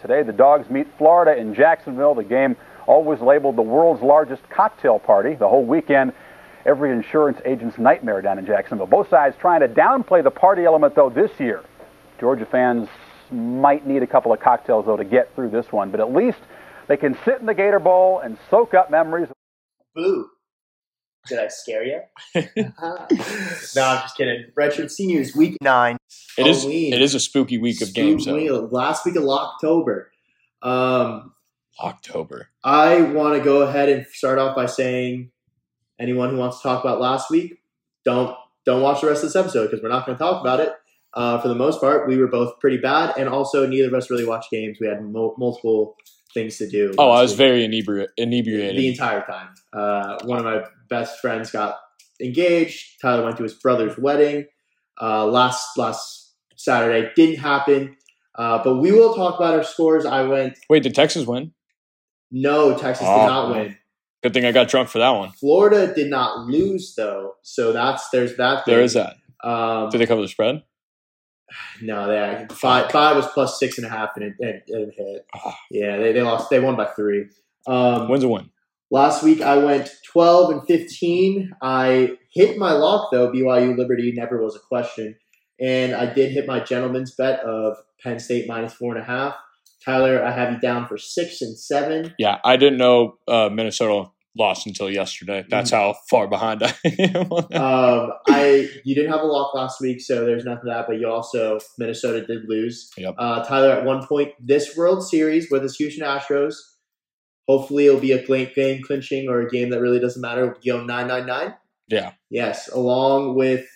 Today, the Dogs meet Florida in Jacksonville. The game always labeled the world's largest cocktail party. The whole weekend, every insurance agent's nightmare down in Jacksonville. Both sides trying to downplay the party element, though, this year. Georgia fans might need a couple of cocktails, though, to get through this one, but at least they can sit in the Gator Bowl and soak up memories. Boo. Did I scare you? no, I'm just kidding. Redshirt seniors, week nine. It is. Halloween. It is a spooky week of games. Though. week, Last week of October. Um, October. I want to go ahead and start off by saying, anyone who wants to talk about last week, don't don't watch the rest of this episode because we're not going to talk about it. Uh, for the most part, we were both pretty bad, and also neither of us really watched games. We had mo- multiple things to do. Oh, I was week. very inebri- inebriated. the entire time. Uh, one of my best friends got engaged. Tyler went to his brother's wedding uh, last last Saturday. Didn't happen. Uh, but we will talk about our scores. I went Wait, did Texas win? no. Texas Oh. did not win. Good thing I got drunk for that one. Florida did not lose though. So that's there's that. There thing. is that. Um, Did they cover the spread? No, they five five was plus six and a half and it, it, it hit. Ah. Yeah, they, they lost. They won by three. Um, Wins a win. Last week I went 12 and 15. I hit my lock though. BYU Liberty never was a question. And I did hit my gentleman's bet of Penn State minus four and a half. Tyler, I have you down for six and seven. Yeah, I didn't know uh, Minnesota lost until yesterday. That's how far behind I am. Um, I you didn't have a lock last week, so there's nothing to that. But you also Minnesota did lose. Yep. Uh, Tyler, at one point this World Series with the Houston Astros, hopefully it'll be a game game clinching or a game that really doesn't matter. Go nine nine nine. yeah, Yes, along with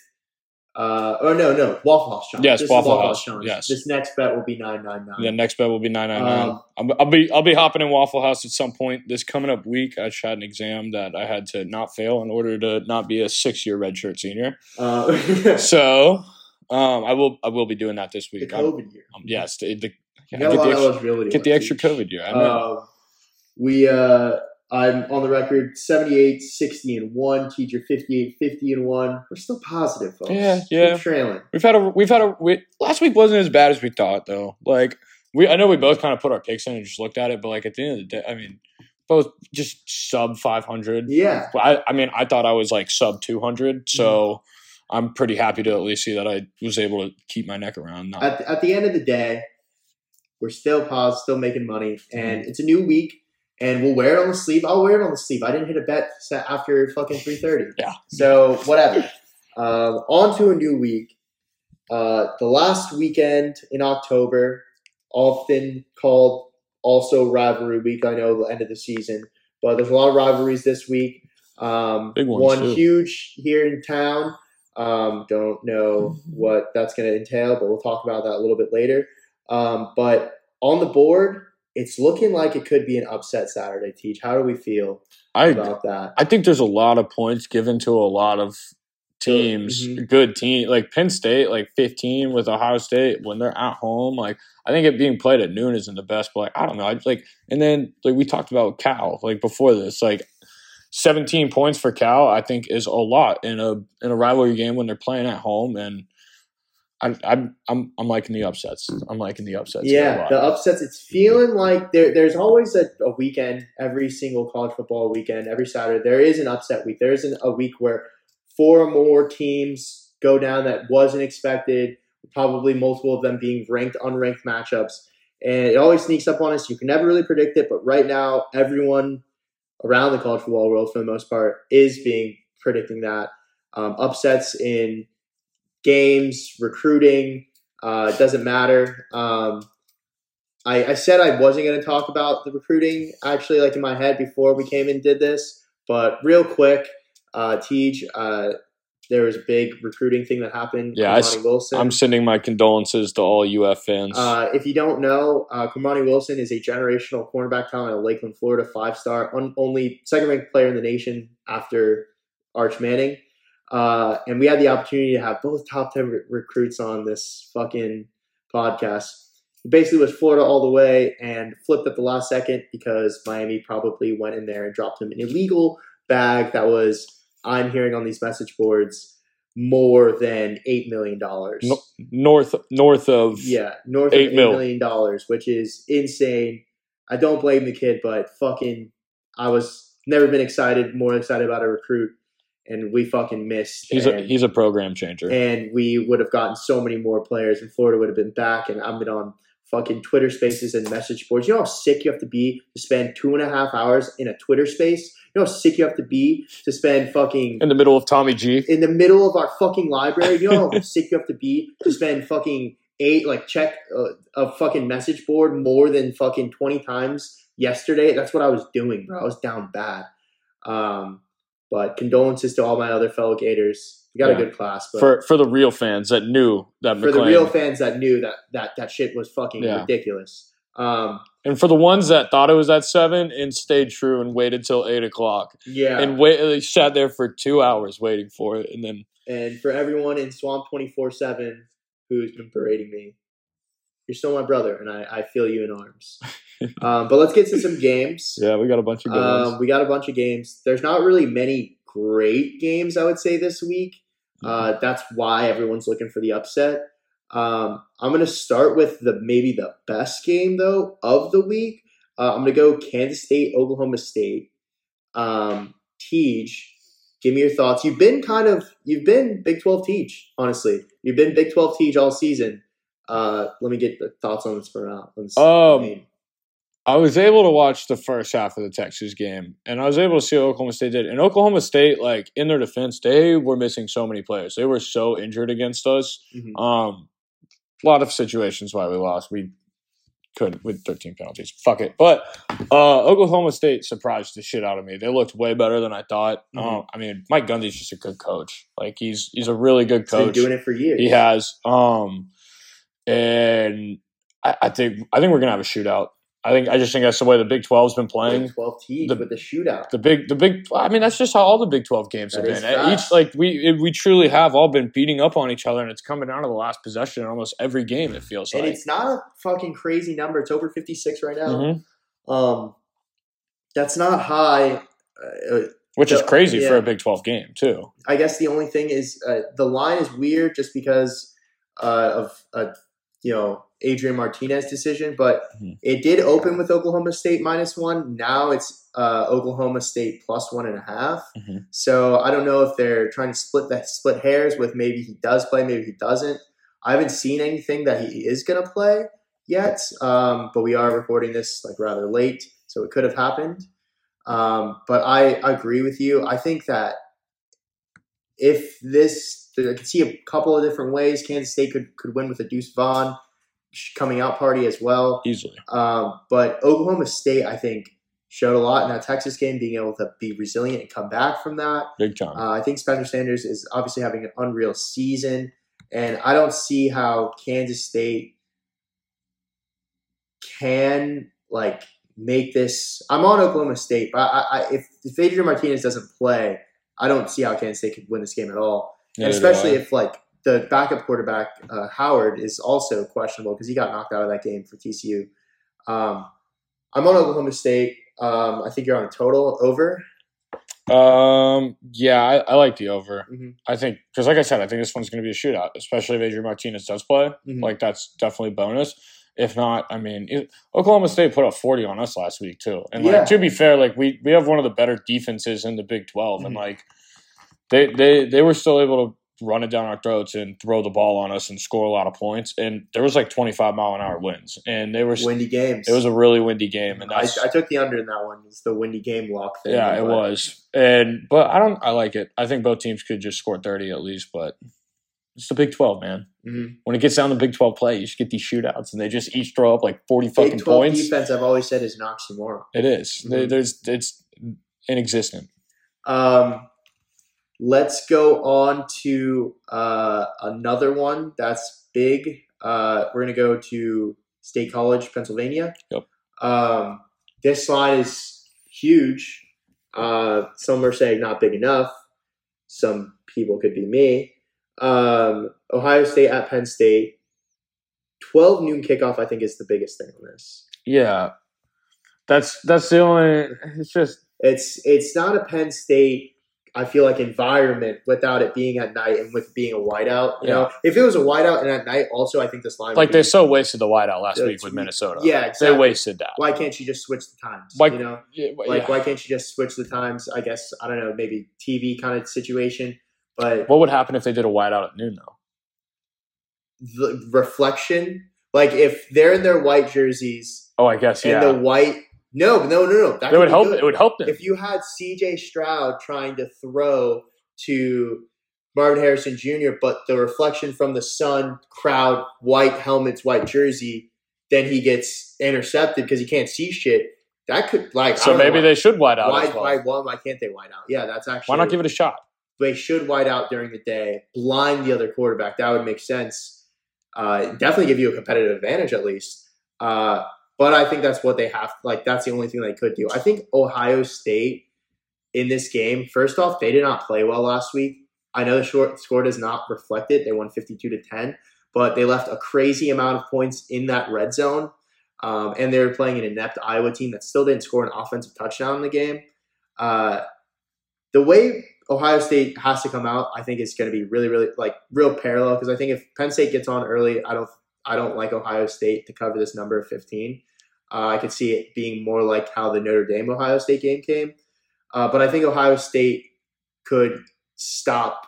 uh or no no Waffle House challenge. Yes, This is Waffle House, challenge. yes. This next bet will be nine nine nine. the next bet will be nine nine nine. Um, I'll be I'll be hopping in Waffle House at some point this coming up week. I just had an exam that I had to not fail in order to not be a six year redshirt senior. Uh, So um, I will I will be doing that this the week. I'm- COVID year. um, yes, the, the, yeah, get, the extra, get the extra. COVID year. I know. Um, we uh I'm on the record 78 60 and 1 teacher 58 50 and 1 we're still positive folks Yeah, Keep yeah. trailing We've had a we've had a we, last week wasn't as bad as we thought though. Like we I know we both kind of put our picks in and just looked at it, but like at the end of the day, I mean, both just sub five hundred. yeah I I mean I thought I was like sub two hundred, so Mm-hmm. I'm pretty happy to at least see that I was able to keep my neck around. Not, at, at the end of the day we're still paused still making money and Mm-hmm. it's a new week and we'll wear it on the sleeve. I'll wear it on the sleeve. I didn't hit a bet set after fucking 3:30 Yeah. so whatever. Um, on to a new week. Uh, the last weekend in October often called also rivalry week. I know the end of the season but there's a lot of rivalries this week. Um, Big ones, one too. huge here in town. Um, don't know what that's going to entail, but we'll talk about that a little bit later. Um, but on the board, it's looking like it could be an upset Saturday. Teach, how do we feel I about that? I think there's a lot of points given to a lot of teams, Mhm. good team like Penn State, like 15 with Ohio State when they're at home. Like I think it being played at noon isn't the best, but like I don't know. I like and then like we talked about Cal like before this, like 17 points for Cal, I think is a lot in a in a rivalry game when they're playing at home and. I'm I'm I'm liking the upsets. I'm liking the upsets. yeah, the upsets. It's feeling like there, there's always a, a weekend, every single college football weekend, every Saturday. There is an upset week. There is an, a week where four or more teams go down that wasn't expected, probably multiple of them being ranked, unranked matchups. And it always sneaks up on us. You can never really predict it, but right now, everyone around the college football world, for the most part, is being predicting that. Um, upsets in games, recruiting, uh, it doesn't matter. Um, I, I said I wasn't going to talk about the recruiting actually, like in my head before we came and did this, but real quick, uh, Tej, uh, there was a big recruiting thing that happened. Yeah, I Kamani s- Wilson. I'm sending my condolences to all UF fans. Uh, if you don't know, uh, Kamani Wilson is a generational cornerback talent of Lakeland, Florida, five star, un- only second ranked player in the nation after Arch Manning. Uh, and we had the opportunity to have both top 10 re- recruits on this fucking podcast. He basically was Florida all the way and flipped at the last second because Miami probably went in there and dropped him an illegal bag that was, I'm hearing on these message boards, more than eight million dollars. No- north north of Yeah, north Eight of eight mil. million dollars, which is insane. I don't blame the kid, but fucking, I was never been excited more excited about a recruit, and we fucking missed. he's a he's a program changer. and we would have gotten so many more players, and Florida would have been back. And I've been on fucking Twitter Spaces and message boards. You know how sick you have to be to spend two and a half hours in a Twitter space. You know how sick you have to be to spend fucking in the middle of Tommy G. in the middle of our fucking library. You know how sick you have to be to spend fucking eight like check uh, a fucking message board more than fucking twenty times yesterday. That's what I was doing, bro. I was down bad. Um, but condolences to all my other fellow Gators. We got Yeah. a good class, but For for the real fans that knew that for the real fans that knew that that that shit was fucking Yeah. ridiculous. Um, and for the ones that thought it was at seven and stayed true and waited till eight o'clock yeah, and wait, they sat there for two hours waiting for it, and then and for everyone in Swamp twenty four seven who's been berating me, you're still my brother, and I, I feel you in arms. um, but let's get to some games. yeah, we got a bunch of good Um, we got a bunch of games. There's not really many great games, I would say, this week. Mm-hmm. Uh, that's why everyone's looking for the upset. Um, I'm going to start with the maybe the best game though of the week. Uh, I'm going to go Kansas State, Oklahoma State. Um, Tej, give me your thoughts. You've been kind of you've been Big 12 Tej, honestly. You've been Big 12 Tej all season. Uh, let me get the thoughts on this for now. on Um. I was able to watch the first half of the Texas game, and I was able to see what Oklahoma State did. And Oklahoma State, like in their defense, they were missing so many players. They were so injured against us. Mhm. Um, a lot of situations why we lost. We couldn't with 13 penalties. Fuck it. But uh, Oklahoma State surprised the shit out of me. They looked way better than I thought. Mhm. Um, I mean, Mike Gundy's just a good coach. Like he's he's a really good He's been coach. doing it for years. He has. Um, and I, I think I think we're gonna have a shootout. I think I just think that's the way the Big 12's been playing. Big 12 Tej The- with the shootout. The big, the big. I mean, that's just how all the Big Twelve games have been. Uh, Each like we, it, we truly have all been beating up on each other, and it's coming down to the last possession in almost every game. It feels and like. it's not a fucking crazy number. It's over 56 right now. Mhm. Um, that's not high. Uh, Which is the- crazy for a Big Twelve game too. I guess the only thing is uh, the line is weird just because uh, of uh, you know Adrian Martinez decision, but Mhm. it did open with Oklahoma State minus one. Now it's uh, Oklahoma State plus one and a half. Mhm. So I don't know if they're trying to split that split hairs with maybe he does play, maybe he doesn't. I haven't seen anything that he is going to play yet, um, but we are recording this like rather late, so it could have happened. Um, but I agree with you. I think that if this, I could see a couple of different ways. Kansas State could could win with a Deuce Vaughn coming out party as well. Easily. Um, but Oklahoma State, I think, showed a lot in that Texas game, being able to be resilient and come back from that. Big time. Uh, I think Spencer Sanders is obviously having an unreal season, and I don't see how Kansas State can like make this. I'm on Oklahoma State, but I, I, if, if Adrian Martinez doesn't play, I don't see how Kansas State could win this game at all. And especially if like the backup quarterback uh, Howard is also questionable because he got knocked out of that game for TCU. Um, I'm on Oklahoma State. Um, I think you're on a total over. Um, yeah, I, I like the over. Mhm. I think because, like I said, I think this one's going to be a shootout, especially if Adrian Martinez does play. Mhm. Like that's definitely bonus. If not, I mean, it, Oklahoma State put up forty on us last week too. And Yeah. like to be fair, like we we have one of the better defenses in the Big 12 and Mhm. like they they they were still able to run it down our throats and throw the ball on us and score a lot of points. And there was like twenty five mile an hour winds, and they were. windy games. It was a really windy game, and I, I took the under in that one. It's the windy game lock thing. yeah, it was. And but I don't. I like it. I think both teams could just score thirty at least. But it's the Big Twelve, man. mhm. When it gets down to Big Twelve play, you should get these shootouts, and they just each throw up like forty Big fucking Twelve points. defense. I've always said is an oxymoron. It is. Mhm. There's. It's inexistent. Um, let's go on to uh, another one that's big. Uh, we're gonna go to State College, Pennsylvania. Yep. Um, this line is huge. Uh, some are saying not big enough. Some people could be me. Um, Ohio State at Penn State. Twelve noon kickoff, I think, is the biggest thing on this. Yeah. That's that's the only. It's just It's it's not a Penn State I feel like environment without it being at night and with being a whiteout. You know, if it was a whiteout and at night, also I think this line Like they be, so wasted the whiteout last week with Minnesota. yeah, exactly. They wasted that. Why can't you just switch the times? Why- you know, Yeah, like yeah. why can't you just switch the times? I guess I don't know, maybe TV kind of situation, but What would happen if they did a whiteout at noon though? the reflection, like if they're in their white jerseys Oh, I guess yeah. and the white, no, no, no, no, that it would help. good. It would help them. if you had CJ Stroud trying to throw to Marvin Harrison Jr., but the reflection from the sun, crowd, white helmets, white jersey, then he gets intercepted because he can't see shit. That could like so maybe they should white out. why, as well. why why why can't they white out? Yeah, that's actually Why not give it a shot? they should white out during the day, blind the other quarterback. That would make sense. Uh, definitely give you a competitive advantage at least. Uh, but I think that's what they have. Like that's the only thing they could do. I think Ohio State in this game. First off, they did not play well last week. I know the short score does not reflect it. They won fifty-two to ten, but they left a crazy amount of points in that red zone. Um, and they were playing an inept Iowa team that still didn't score an offensive touchdown in the game. Uh, the way Ohio State has to come out, I think is going to be really, really like real parallel because I think if Penn State gets on early, I don't, I don't like Ohio State to cover this number of fifteen. Uh, I could see it being more like how the Notre Dame Ohio State game came, uh, but I think Ohio State could stop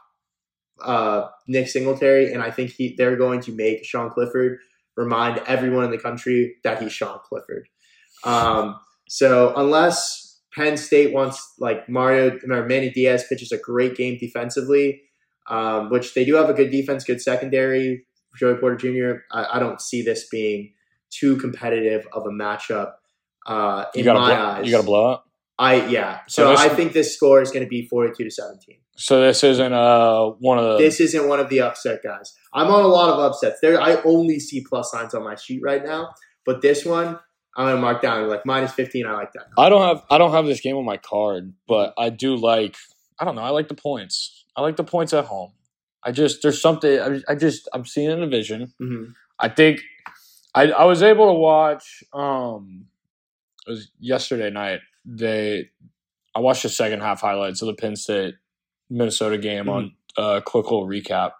uh, Nick Singletary, and I think he they're going to make Sean Clifford remind everyone in the country that he's Sean Clifford. Um, so unless Penn State wants like Mario or Manny Diaz pitches a great game defensively, um, which they do have a good defense, good secondary. Joey Porter Jr. I, I don't see this being too competitive of a matchup uh, in You got my to eyes. you got to blow up. I yeah. So So, this- I think this score is going to be forty-two to seventeen. So this isn't uh one of the. This isn't one of the upset guys. I'm on a lot of upsets. There, I only see plus signs on my sheet right now, but this one I'm going to mark down like minus fifteen. I like that. I don't have I don't have this game on my card, but I do like I don't know. I like the points. I like the points at home. I just there's something I, I just I'm seeing in a vision. Mhm. I think I I was able to watch um it was yesterday night. They I watched the second half highlights of the Penn State Minnesota game on uh quick little recap.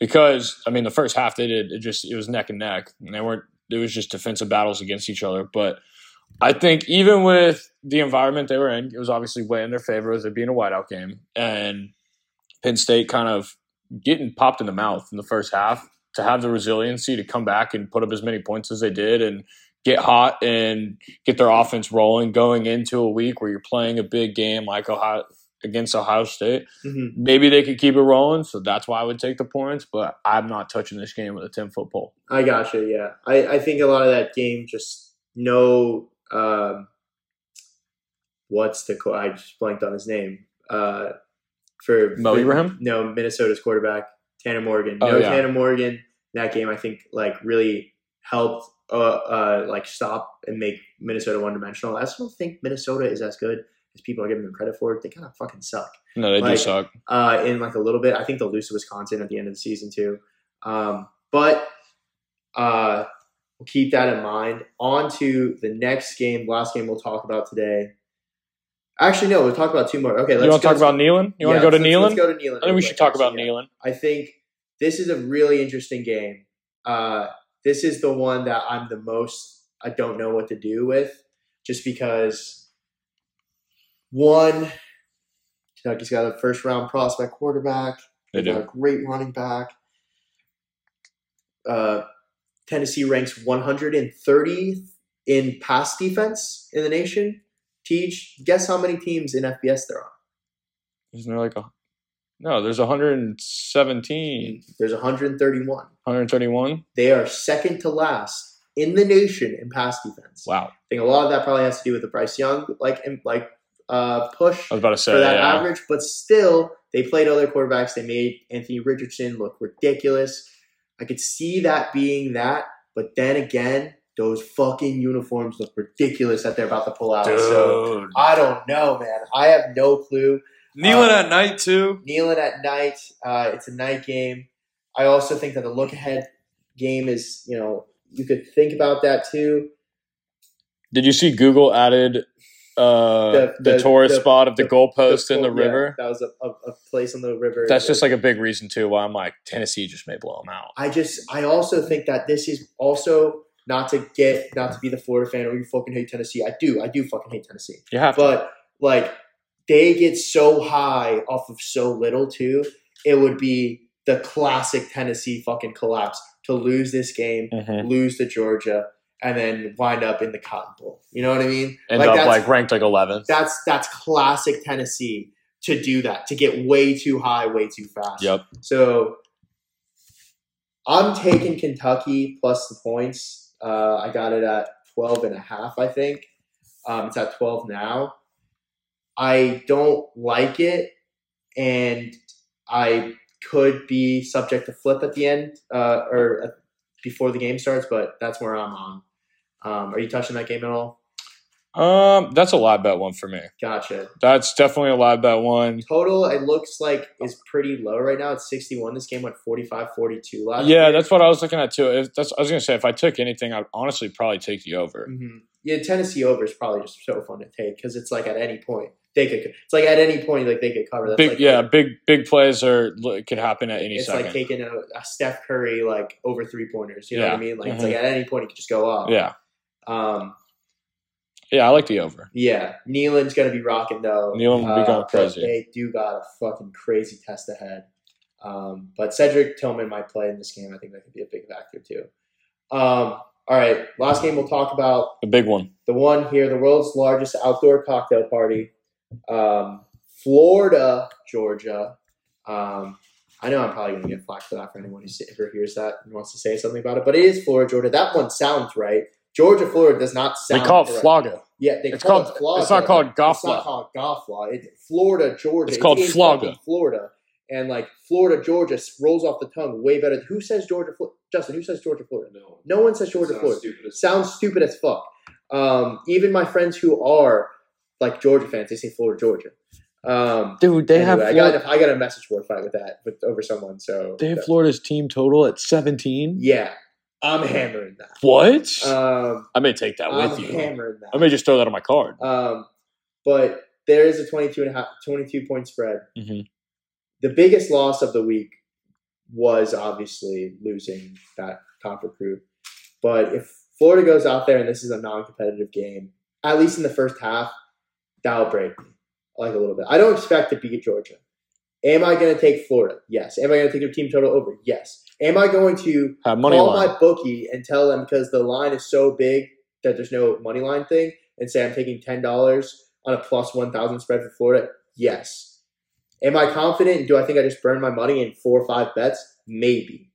Because I mean the first half they did it just it was neck and neck and they weren't it was just defensive battles against each other. But I think even with the environment they were in, it was obviously way in their favor with it being a whiteout game. And Penn State kind of getting popped in the mouth in the first half to have the resiliency to come back and put up as many points as they did and get hot and get their offense rolling going into a week where you're playing a big game like Ohio against Ohio State. Mhm. Maybe they could keep it rolling, so that's why I would take the points, but I'm not touching this game with a 10 foot pole. I gotcha. Yeah, I, I think a lot of that game just no. Um, what's the qu- I just blanked on his name. Uh, for Mo Ibrahim? No, Minnesota's quarterback Tanner Morgan. Oh, no, yeah. Tanner Morgan. That game, I think, like really helped, uh, uh, like stop and make Minnesota one dimensional. I still think Minnesota is as good as people are giving them credit for. They kind of fucking suck No, they do suck. uh, in like a little bit. I think they'll lose to Wisconsin at the end of the season too. Um, but uh, we'll keep that in mind. On to the next game, last game we'll talk about today. Actually, no, we'll talk about two more. Okay, let's You want to talk about Neyland? You want to go to Neyland? Let's go to Neyland. I think we should talk about. Neyland. I think this is a really interesting game. Uh, this is the one that I'm the most I don't know what to do with, just because one, Kentucky's got a first round prospect quarterback. They They've got do. a great running back. Uh, Tennessee ranks 130th in pass defense in the nation. Teach, guess how many teams in FBS there are? Isn't there like a. No, there's 117, There's 131. 131. They are second to last in the nation in pass defense. Wow. I think a lot of that probably has to do with the Bryce Young like like uh, push I was about to say for that yeah. average, but still they played other quarterbacks. They made Anthony Richardson look ridiculous. I could see that being that, but then again, those fucking uniforms look ridiculous that they're about to pull out. So Dude. I don't know, man. I have no clue. Neyland Uh, at night too. Neyland at night. Uh, it's a night game. I also think that the look ahead game is, you know, you could think about that too. Did you see Google added uh, The- the, the- tourist the- spot of the, goalpost in the yeah, river. that was a, a, a place on the river. That's just like a big reason too why I'm like Tennessee just may blow them out. I just I also think that this is also not to get not to be the Florida fan or you fucking hate Tennessee. I do. I do fucking hate Tennessee. Yeah. But like they get so high off of so little too. It would be the classic Tennessee fucking collapse to lose this game, Mhm. lose to Georgia, and then wind up in the Cotton Bowl. You know what I mean? End like up like ranked like 11th. that's that's classic Tennessee to do that to get way too high, way too fast. Yep. So I'm taking Kentucky plus the points. Uh, I got it at 12 and a half, I think. Um, it's at 12 now. I don't like it, and I could be subject to flip at the end uh, or before the game starts, but that's where I'm on. Um, are you touching that game at all? Um, that's a live bet one for me. Gotcha. That's definitely a live bet one. Total, it looks like is pretty low right now. It's 61. This game went 45 42 last Yeah, year. that's what I was looking at too. If that's I was gonna say if I took anything, I'd honestly probably take the over. Mhm. Yeah, Tennessee over is probably just so fun to take because it's like at any point they could. It's like at any point like they could cover. That's Big like yeah, big big plays are could happen at any It's second. like taking a, a Steph Curry like over three pointers. You know what I mean? Like it's Mhm. like at any point it could just go off. yeah, Um. Yeah, I like the over. Yeah. Neyland's gonna be rocking though. Neyland will be going but crazy. They do got a fucking crazy test ahead. Um, but Cedric Tillman might play in this game. I think that could be a big factor too. Um, all right, last game we'll talk about The big one. the one here, the world's largest outdoor cocktail party, um, Florida, Georgia. Um, I know I'm probably going to get flack for that for anyone who ever hears that and wants to say something about it, but it is Florida, Georgia. That one sounds right. Georgia, Florida does not sound. They call it correct. Yeah, they It's call called- it Florida. it's not called It's not called Goffla. It's Florida, Georgia. It's called in Flogga. Florida. And like Florida, Georgia rolls off the tongue way better. Who says Georgia, Florida? Justin, who says Georgia, Florida? No. No one says Georgia, Sounds Florida stupid as sounds stupid as fuck. Um, even my friends who are like Georgia fans, they say Florida, Georgia. Um, Dude, they anyway, have I got a, I got a message board fight with that with over someone. So they have Florida's team total at 17. yeah, I'm hammering that. What? Um, I may take that I'm with you. hammering I may just throw that on my card. Um, but there is a 22 and a half, 22 point spread. Mhm. The biggest loss of the week was obviously losing that top recruit. But if Florida goes out there and this is a non-competitive game, at least in the first half, that'll break me like a little bit. I don't expect to beat Georgia. Am I going to take Florida? Yes. Am I going to take their team total over? Yes. Am I going to Have money call line. my bookie and tell them because the line is so big that there's no money line thing and say I'm taking ten dollars on a plus one thousand spread for Florida? Yes. Am I confident? Do I think I just burned my money in four or five bets? Maybe.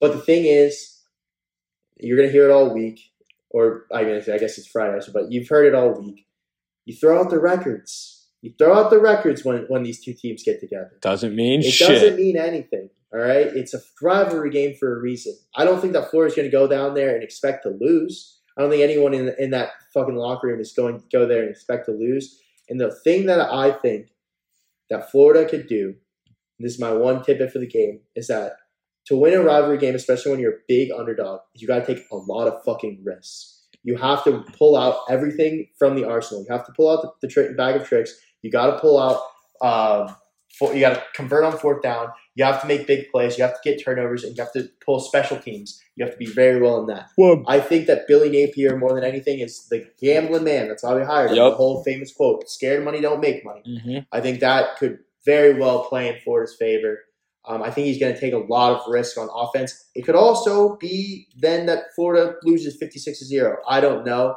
But the thing is, you're gonna hear it all week, or I mean, I guess it's Friday, so- but you've heard it all week. You throw out the records. You throw out the records when when these two teams get together. Doesn't mean It shit. doesn't mean anything. All right, it's a rivalry game for a reason. I don't think that Florida's going to go down there and expect to lose. I don't think anyone in in that fucking locker room is going to go there and expect to lose. And the thing that I think that Florida could do, this is my one tidbit for the game, is that to win a rivalry game, especially when you're a big underdog, you got to take a lot of fucking risks. You have to pull out everything from the arsenal. You have to pull out the, the bag of tricks. You got to pull out. Um, for, you got to convert on fourth down. You have to make big plays. You have to get turnovers, and you have to pull special teams. You have to be very well in that. Well, I think that Billy Napier, more than anything, is the gambling man. That's why we hired him. Yep. The whole famous quote: "Scared money don't make money." mhm. I think that could very well play in Florida's favor. Um, I think he's going to take a lot of risk on offense. It could also be then that Florida loses 56 to 0. I don't know.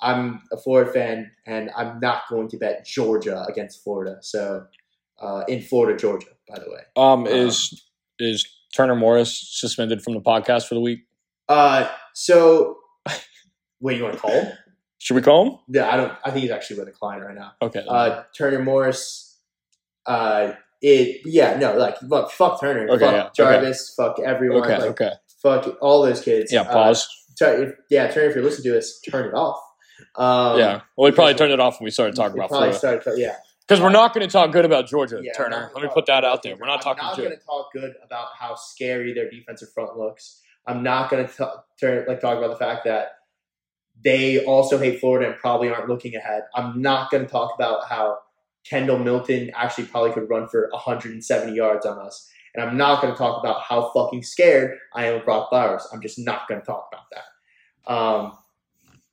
I'm a Florida fan, and I'm not going to bet Georgia against Florida. So, uh, in Florida, Georgia, by the way. um, is is Turner Morris suspended from the podcast for the week? Uh, so, wait, you want to call him? Should we call him? Yeah, I don't. I think he's actually with a client right now. Okay. Uh, Turner Morris. Uh, it yeah no like look fuck Turner Okay, fuck yeah, okay. Jarvis fuck everyone okay. like okay. fuck all those kids Yeah. Uh, Pause. Tur- if, yeah Turner if you're listening to this turn it off um, yeah. Well, we probably turned it off when we started talking about probably Florida started yeah because we're not going to talk good about Georgia, yeah, Turner. Let me put that out there. We're not talking I'm not going to talk good about how scary their defensive front looks I'm not going to turn like talk about the fact that they also hate Florida and probably aren't looking ahead. I'm not going to talk about how Kendall Milton actually probably could run for 170 yards on us. And I'm not going to talk about how fucking scared I am of Brock Bowers. I'm just not going to talk about that. Um,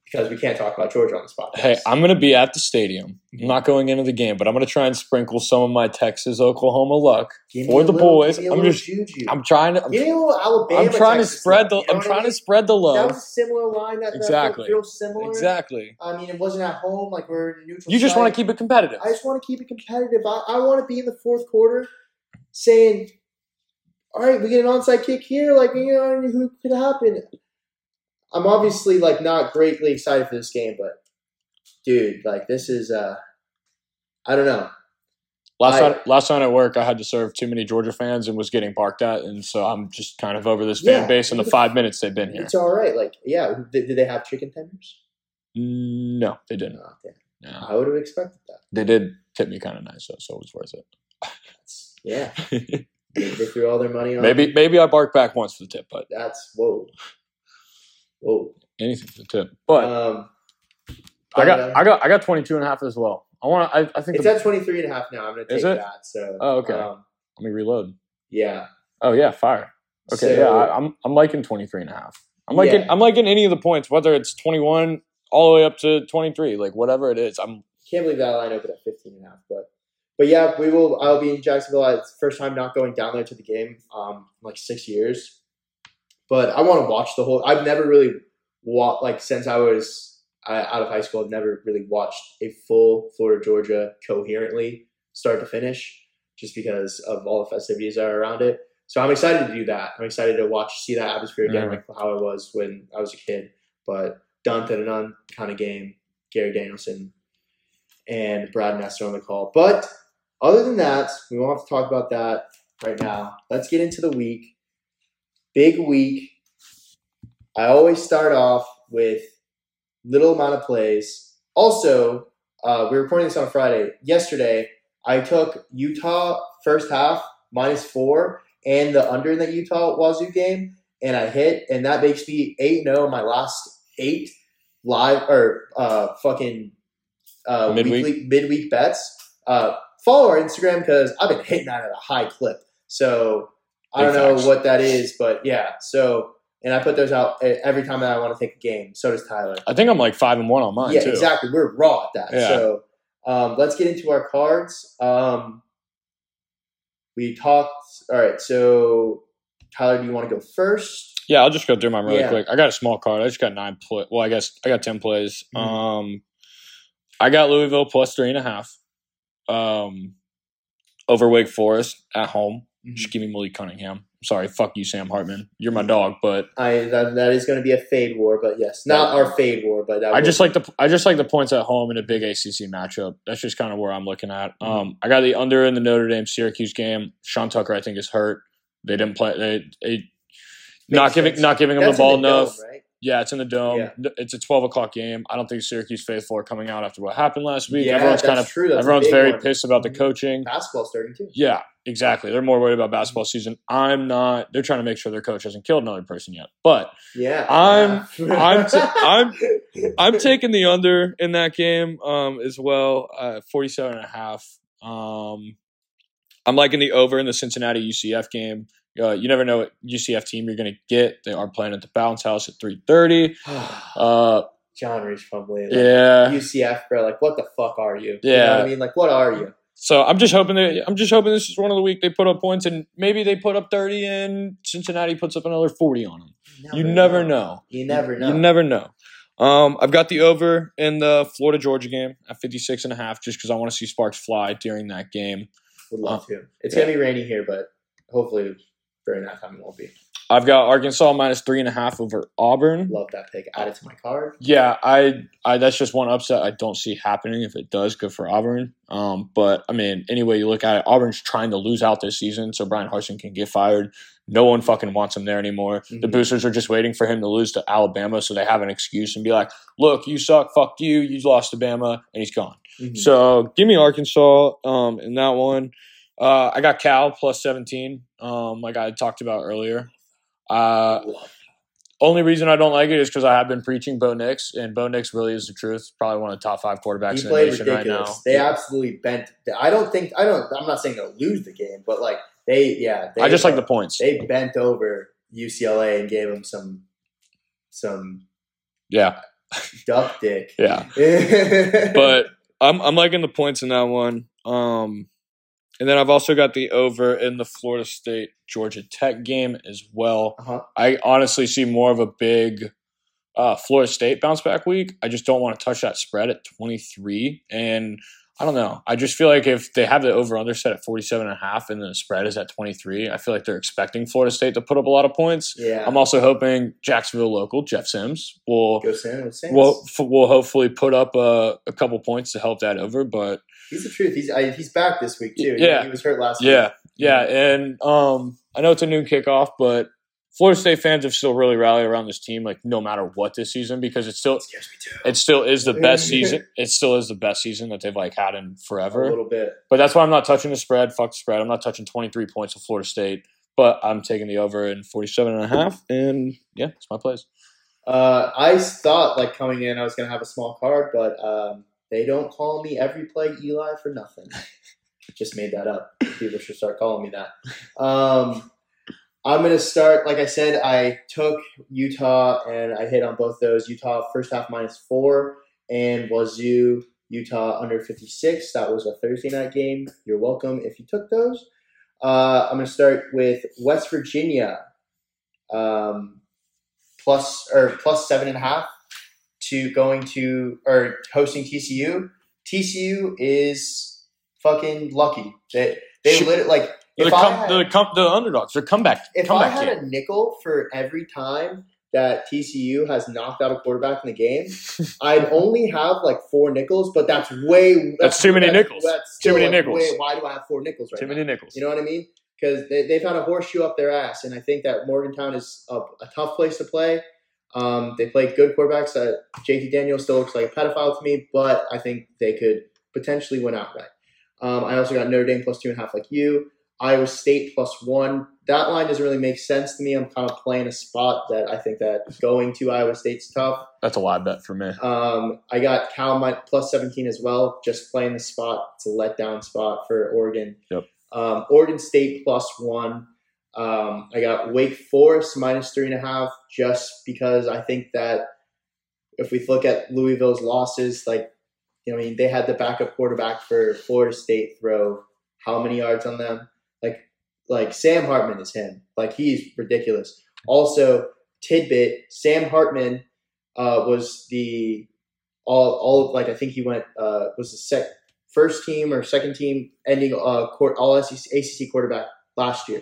because we can't talk about Georgia on the spot. Hey, I'm going to be at the stadium. I'm not going into the game, but I'm going to try and sprinkle some of my Texas Oklahoma luck Give for the little- boys. give me a I'm just, juju. I'm trying to, I'm, Give me a little Alabama. I'm trying to spread the, you know I'm I trying to spread the That love. was a similar line. That, Exactly. That real similar. Exactly. I mean, it wasn't at home. Like we're in a neutral. You just want to keep it competitive. I just want to keep it competitive. I, I want to be in the fourth quarter saying, all right, we get an onside kick here. Like, you know, who could happen? I'm obviously like not greatly excited for this game, but dude, like this is uh I don't know. Last I- night, last night at work, I had to serve too many Georgia fans and was getting barked at, and so I'm just kind of over this Yeah. fan base in the five minutes they've been here. It's all right. Like, yeah, did, did they have chicken tenders? No, they didn't. No, okay. No. I would have expected that. They did tip me kind of nice, though, so it was worth Yeah, it. they, they threw all their money on. maybe, maybe I barked back once for the tip, but that's whoa, whoa. anything for the tip. But um, I but, uh, got, I got, I got 22 and a half as well. I want to. I, I think. It's The, at 23 and a half now. I'm going to Is take it? that. So, Oh, okay. Um, let me reload. yeah. Oh yeah, fire. Okay, So- yeah, I, I'm, I'm liking 23 and a half. I'm liking, Yeah. I'm liking any of the points, whether it's 21 all the way up to 23, like whatever it is. I'm Can't believe that line opened at 15 and a half. But, but yeah, we will. I'll be in Jacksonville. It's the first time not going down there to the game, um, like six years. But I want to watch the whole. I've never really watched like since I was uh, out of high school. I've never really watched a full Florida Georgia coherently, start to finish, just because of all the festivities that are around it. So I'm excited to do that. I'm excited to watch, see that atmosphere again, like how it was when I was a kid. But dun dun dun kind of game. Gary Danielson and Brad Nessler on the call. But other than that, we won't have to talk about that right now. Let's get into the week. Big week. I always start off with little amount of plays. Also, uh, we're recording this on Friday. Yesterday, I took Utah first half minus four and the under in that Utah Wazoo game, and I hit, and that makes me eight zero my last eight live or uh, fucking uh, Midweek? weekly midweek bets. Uh, follow our Instagram because I've been hitting that at a high clip. So I don't know facts. what that is, but yeah. So and I put those out every time that I want to take a game. So does Tyler. I think I'm like five and one on mine yeah, too. exactly. We're raw at that. Yeah. So um, let's get into our cards. Um, we talked. All right. So Tyler, do you want to go first? Yeah, I'll just go through mine really Yeah. quick. I got a small card. I just got nine play. Well, I guess I got ten plays. Mhm. Um, I got Louisville plus three and a half. Um, over Wake Forest at home. Mm-hmm. Just give me Malik Cunningham. Sorry, fuck you, Sam Hartman. You're my dog, but I that, that is going to be a fade war, but yes, not our fade war, but that I just be- like the I just like the points at home in a big ACC matchup. That's just kind of where I'm looking at. Mm-hmm. Um, I got the under in the Notre Dame Syracuse game. Sean Tucker, I think, is hurt. They didn't play. They, they not giving sense. not giving him That's the ball dome, enough. right? Yeah, it's in the dome. Yeah. It's a twelve o'clock game. I don't think Syracuse faithful are coming out after what happened last week. Yeah, everyone's kind of true. That's everyone's very one. pissed about the Mhm. coaching. Basketball starting too. Yeah, exactly. They're more worried about basketball season. I'm not. They're trying to make sure their coach hasn't killed another person yet. But Yeah, I'm- yeah. I'm t- I'm- I'm taking the under in that game um, as well, uh, 47 and a half. Um, I'm liking the over in the Cincinnati UCF game. Uh, you never know what UCF team you're going to get. They are playing at the Bounce House at 3:30. Uh, John Rhys probably. Like, yeah. UCF, bro. Like, what the fuck are you? You know Yeah. what I mean, like, what are you? So I'm just hoping that I'm just hoping this is one of the week they put up points and maybe they put up 30 and Cincinnati puts up another 40 on them. You never know. You never know. You never know. Um, I've got the over in the Florida Georgia game at 56 and a half just because I want to see sparks fly during that game. Would love to. It's yeah. gonna be rainy here, but hopefully during that time it won't be. I've got Arkansas minus three and a half over Auburn. Love that pick. Add it to my card. Yeah, I, I that's just one upset I don't see happening. If it does, good for Auburn. Um, but I mean, anyway, you look at it, Auburn's trying to lose out this season so Bryan Harsin can get fired. No one fucking wants him there anymore. The Mhm. boosters are just waiting for him to lose to Alabama so they have an excuse and be like, "Look, you suck. Fuck you. You lost to Bama, and he's gone." Mhm. So give me Arkansas um, in that one. Uh, I got Cal plus 17, um, like I talked about earlier. Uh, Only reason I don't like it is because I have been preaching Bo Nix, and Bo Nix really is the truth. Probably one of the top five quarterbacks He in the nation ridiculous. right now. They absolutely bent. I don't think. I don't. I'm not saying they'll lose the game, but like they, yeah. They, I just like the points. they bent over UCLA and gave them some some Yeah, duck dick. yeah. But I'm I'm liking the points in that one. Um, and then I've also got the over in the Florida State Georgia Tech game as well. uh-huh. I honestly see more of a big uh, Florida State bounce back week. I just don't want to touch that spread at 23. And I don't know. I just feel like if they have the over under set at 47 and a half and the spread is at 23, I feel like they're expecting Florida State to put up a lot of points. yeah. I'm also hoping Jacksonville local Jeff Sims will Go Saints. Will, will hopefully put up a, a couple points to help that over. But he's the truth. He's I, he's back this week too. Yeah. he was hurt last yeah, week. yeah, and um, I know it's a noon kickoff, but Florida State fans have still really rallied around this team, like no matter what this season, because it's still It scares me too. it still is the best season. It still is the best season that they've like had in forever. a little bit. But that's why I'm not touching the spread. Fuck the spread. I'm not touching 23 points of Florida State. But I'm taking the over in 47 and a half. And yeah, it's my place. Uh, I thought like coming in, I was gonna have a small card, but um, they don't call me every play Eli for nothing. Just made that up. People should start calling me that. Um, I'm gonna start. Like I said, I took Utah and I hit on both those. Utah first half minus four and Wazoo Utah under 56. That was a Thursday night game. You're welcome if you took those. Uh, I'm gonna start with West Virginia. Um, plus or plus seven and a half to going to or hosting TCU. TCU is fucking lucky. They they lit like They're the, com- had, they're com- the underdogs. They're comeback. if I had a nickel for every time that TCU has knocked out a quarterback in the game, I'd only have like four nickels, but that's way That's too many nickels. That's Too many like, nickels. way- why do I have four nickels right Too now? many nickels. You know what I mean? Because they, they've had a horseshoe up their ass, and I think that Morgantown is a, a tough place to play. Um, they play good quarterbacks. Uh, JT Daniels still looks like a pedophile to me, but I think they could potentially win outright. Um, I also got Notre Dame plus two and a half, like you. Iowa State plus one. That line doesn't really make sense to me. I'm kind of playing a spot that I think that going to Iowa State's tough. That's a live bet for me. Um, I got Cal plus 17 as well, just playing the spot. It's a letdown spot for Oregon. Yep. Um, Oregon State plus one. Um, I got Wake Forest minus three and a half, just because I think that if we look at Louisville's losses, like, you know, I mean, they had the backup quarterback for Florida State throw how many yards on them? Like, like Sam Hartman is him. Like, he's ridiculous. Also, tidbit: Sam Hartman uh, was the all all like I think he went uh, was the sec first team or second team ending uh, court, all SEC, ACC quarterback last year,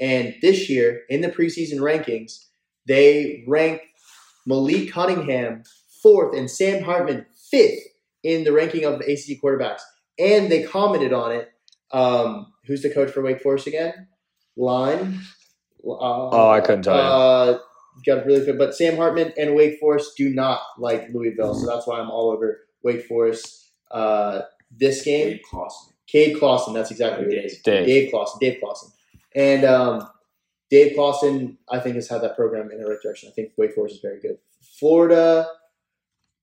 and this year in the preseason rankings they ranked Malik Cunningham fourth and Sam Hartman fifth in the ranking of the ACC quarterbacks, and they commented on it. Um, who's the coach for Wake Forest again? Line. Uh, Oh, I couldn't tell you. Uh, got really good, but Sam Hartman and Wake Forest do not like Louisville, so that's why I'm all over Wake Forest. Uh, this game, Dave Clawson. Cade Clawson, that's exactly what it is. Dave. Dave Clawson, Dave Clawson, and um, Dave Clawson, I think has had that program in the right direction. I think Wake Forest is very good. Florida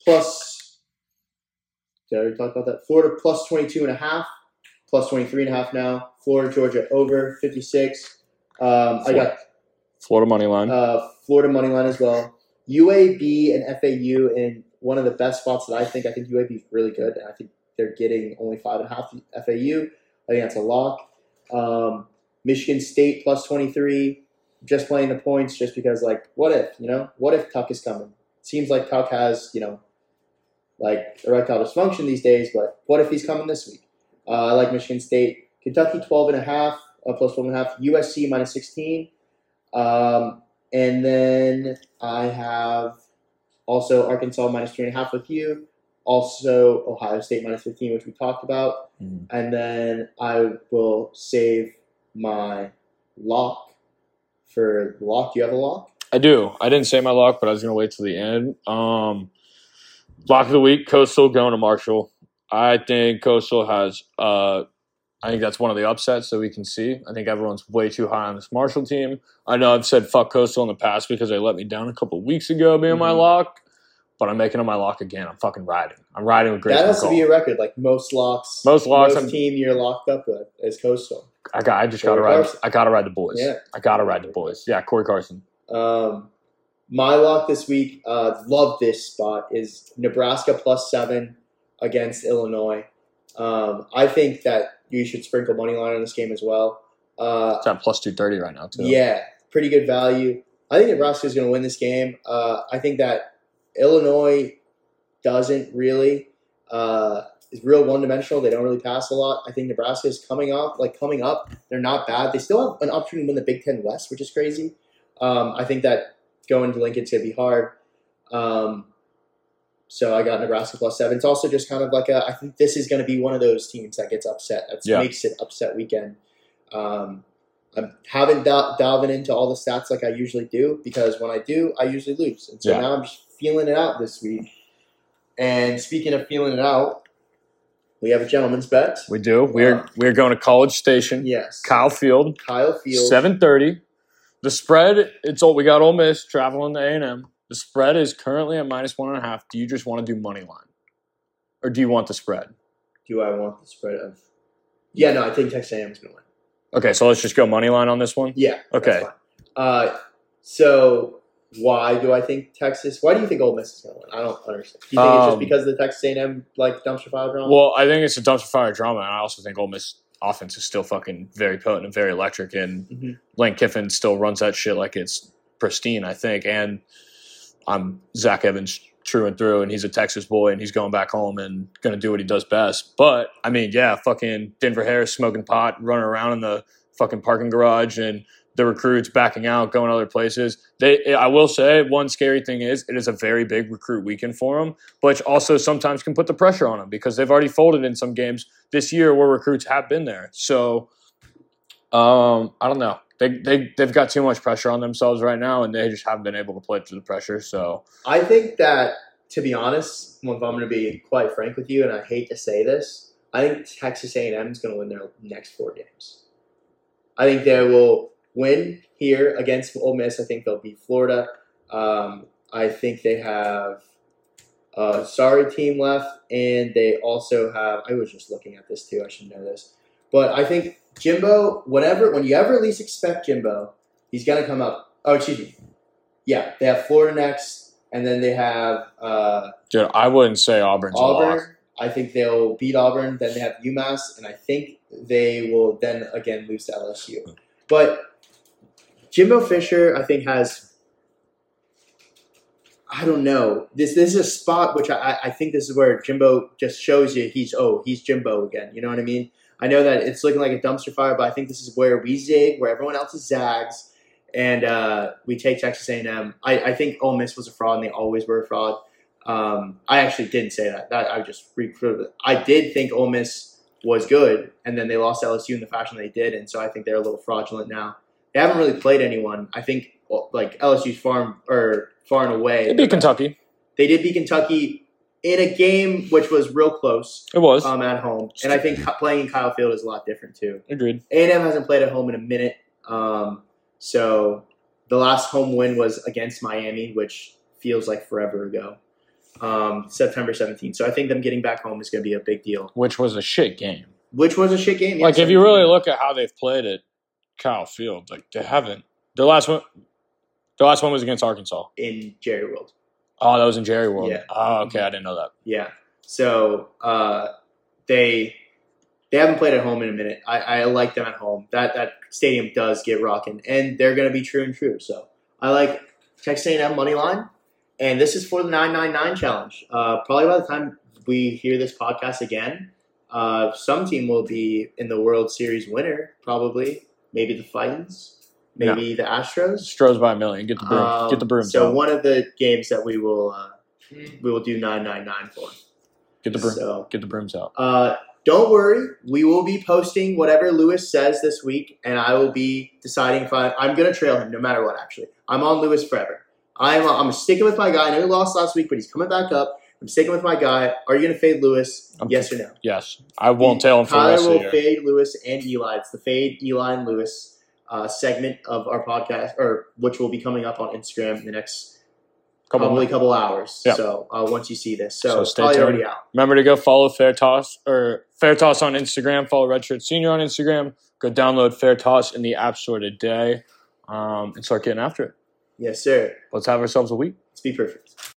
plus. Did I already talk about that? Florida plus 22 and a half, plus 23 and a half now. Florida, Georgia over 56. Um, I got Florida money line. uh, Florida money line as well. UAB and FAU in one of the best spots that I think. I think UAB is really good, and I think they're getting only five and a half FAU. I think that's a lock. Um, Michigan State plus twenty three. Just playing the points, just because like, what if you know? What if Tuck is coming? Seems like Tuck has you know, like erectile dysfunction these days, but what if he's coming this week? Uh, I like Michigan State. Kentucky twelve and a half, uh, plus twelve and a half. USC minus sixteen. Um, and then I have also Arkansas minus three and a half with you. Also Ohio State minus 15, which we talked about. Mhm. And then I will save my lock for the lock. Do you have a lock? I do. I didn't say my lock, but I was going to wait till the end. Um, lock of the week: Coastal going to Marshall. I think Coastal has I think that's one of the upsets that we can see. I think everyone's way too high on this Marshall team. I know I've said fuck Coastal in the past because they let me down a couple weeks ago being my Mhm. lock, but I'm making it my lock again. I'm fucking riding. I'm riding with Grace that has to be a record. Like most locks, Most locks, I'm- team you're locked up with is Coastal. I got. I just got to ride. Carson. I got to ride the boys. Yeah. I got to ride the boys. Yeah, Corey Carson. Um, my lock this week, uh, love this spot is Nebraska plus seven against Illinois. Um, I think that you should sprinkle money line on this game as well. Uh, It's at plus two thirty right now too. yeah, pretty good value. I think Nebraska is going to win this game. Uh, I think that Illinois doesn't really uh, is real one dimensional. They don't really pass a lot. I think Nebraska is coming off like coming up. They're not bad. They still have an opportunity to win the Big Ten West, which is crazy. Um, I think that going to Lincoln's going to be hard. Um, so I got Nebraska plus seven. It's also just kind of like a. I think this is going to be one of those teams that gets upset. That Yeah. makes it upset weekend. Um, I haven't diving into all the stats like I usually do because when I do, I usually lose. And so Yeah. now I'm just feeling it out this week. And speaking of feeling it out, we have a gentleman's bet. we do. We're Uh, we're going to College Station. Yes, Kyle Field. Kyle Field. Seven thirty. The spread. It's all we got. Ole Miss traveling to A and M. The spread is currently at minus one and a half. Do you just want to do money line, or do you want the spread? Do I want the spread of? Yeah, no, I think Texas A&M is going to win. Okay, so let's just go money line on this one. Yeah. Okay. Uh, so why do I think Texas? Why do you think Ole Miss is going to win? I don't understand. Do you think it's just Um, because of the Texas A&M like dumpster fire drama? Well, I think it's a dumpster fire drama, and I also think Ole Miss offense is still fucking very potent and very electric, and Mhm. Lane Kiffin still runs that shit like it's pristine. I think, and I'm Zach Evans true and through, and he's a Texas boy, and he's going back home and going to do what he does best. But I mean, yeah, fucking Denver Harris smoking pot, running around in the fucking parking garage, and the recruits backing out, going other places. They, I will say, one scary thing is it is a very big recruit weekend for them, but also sometimes can put the pressure on them because they've already folded in some games this year where recruits have been there. So, um, I don't know. They, they, they've got too much pressure on themselves right now, and they just haven't been able to play through the pressure. So, I think that, to be honest, if I'm going to be quite frank with you, and I hate to say this, I think Texas A&M is going to win their next four games. I think they will win here against Ole Miss. I think they'll beat Florida. Um, I think they have a sorry team left, and they also have. I was just looking at this too. I should know this, but I think Jimbo. Whenever, when you ever least expect Jimbo, he's going to come up. Oh, excuse me. Yeah, they have Florida next, and then they have uh, dude, I wouldn't say Auburn's. Auburn. I think they'll beat Auburn. Then they have UMass, and I think they will then again lose to LSU. But Jimbo Fisher, I think, has. I don't know. This this is a spot which I, I think this is where Jimbo just shows you he's oh he's Jimbo again. You know what I mean? I know that it's looking like a dumpster fire, but I think this is where we zig, where everyone else is zags, and uh, we take Texas A&M. I, I think Ole Miss was a fraud, and they always were a fraud. Um, I actually didn't say that. That I just it. I did think Ole Miss was good, and then they lost LSU in the fashion they did, and so I think they're a little fraudulent now. They haven't really played anyone. I think like LSU's far or far and away. They beat Kentucky. They did beat Kentucky in a game which was real close It was. um, at home, and I think playing in Kyle Field is a lot different too. Agreed. A&M hasn't played at home in a minute. Um, so the last home win was against Miami, which feels like forever ago, um, September 17th. So I think them getting back home is going to be a big deal, Which was a shit game. which was a shit game. like, yes, if you really look at how they've played at Kyle Field, like, they haven't. Their last one, their last one was against Arkansas. in Jerry World. Oh, that was in Jerry World. Yeah. Oh, okay. I didn't know that. Yeah. So uh, they they haven't played at home in a minute. I, I like them at home. That that stadium does get rocking, and they're going to be true and true. So I like Texas A&M money line, and this is for the nine nine nine challenge. Uh, probably by the time we hear this podcast again, uh, some team will be in the World Series winner. Probably, maybe the Titans, maybe the Astros. Stroh's by a million. Get the broom. Um, Get the brooms So out. one of the games that we will uh, we will do nine nine nine for. Get the broom. So Get the brooms out. uh, don't worry, we will be posting whatever Lewis says this week, and I will be deciding if I, I'm going to trail him no matter what. Actually, I'm on Lewis forever. I'm I'm sticking with my guy. I know he lost last week, but he's coming back up. I'm sticking with my guy. Are you going to fade Lewis? I'm- yes or no? Yes, I won't tail him for the Tyler rest of will the year. fade Lewis and Eli. It's the fade Eli and Lewis uh, segment of our podcast, or which will be coming up on Instagram in the next Couple probably couple hours. Yeah. So uh, once you see this, So so, stay probably tuned. already out. Remember to go follow Fair Toss or Fair Toss on Instagram. Follow Redshirt Senior on Instagram. Go download Fair Toss in the App Store today, um, and start getting after it. Yes, sir. Let's have ourselves a week. Let's be perfect.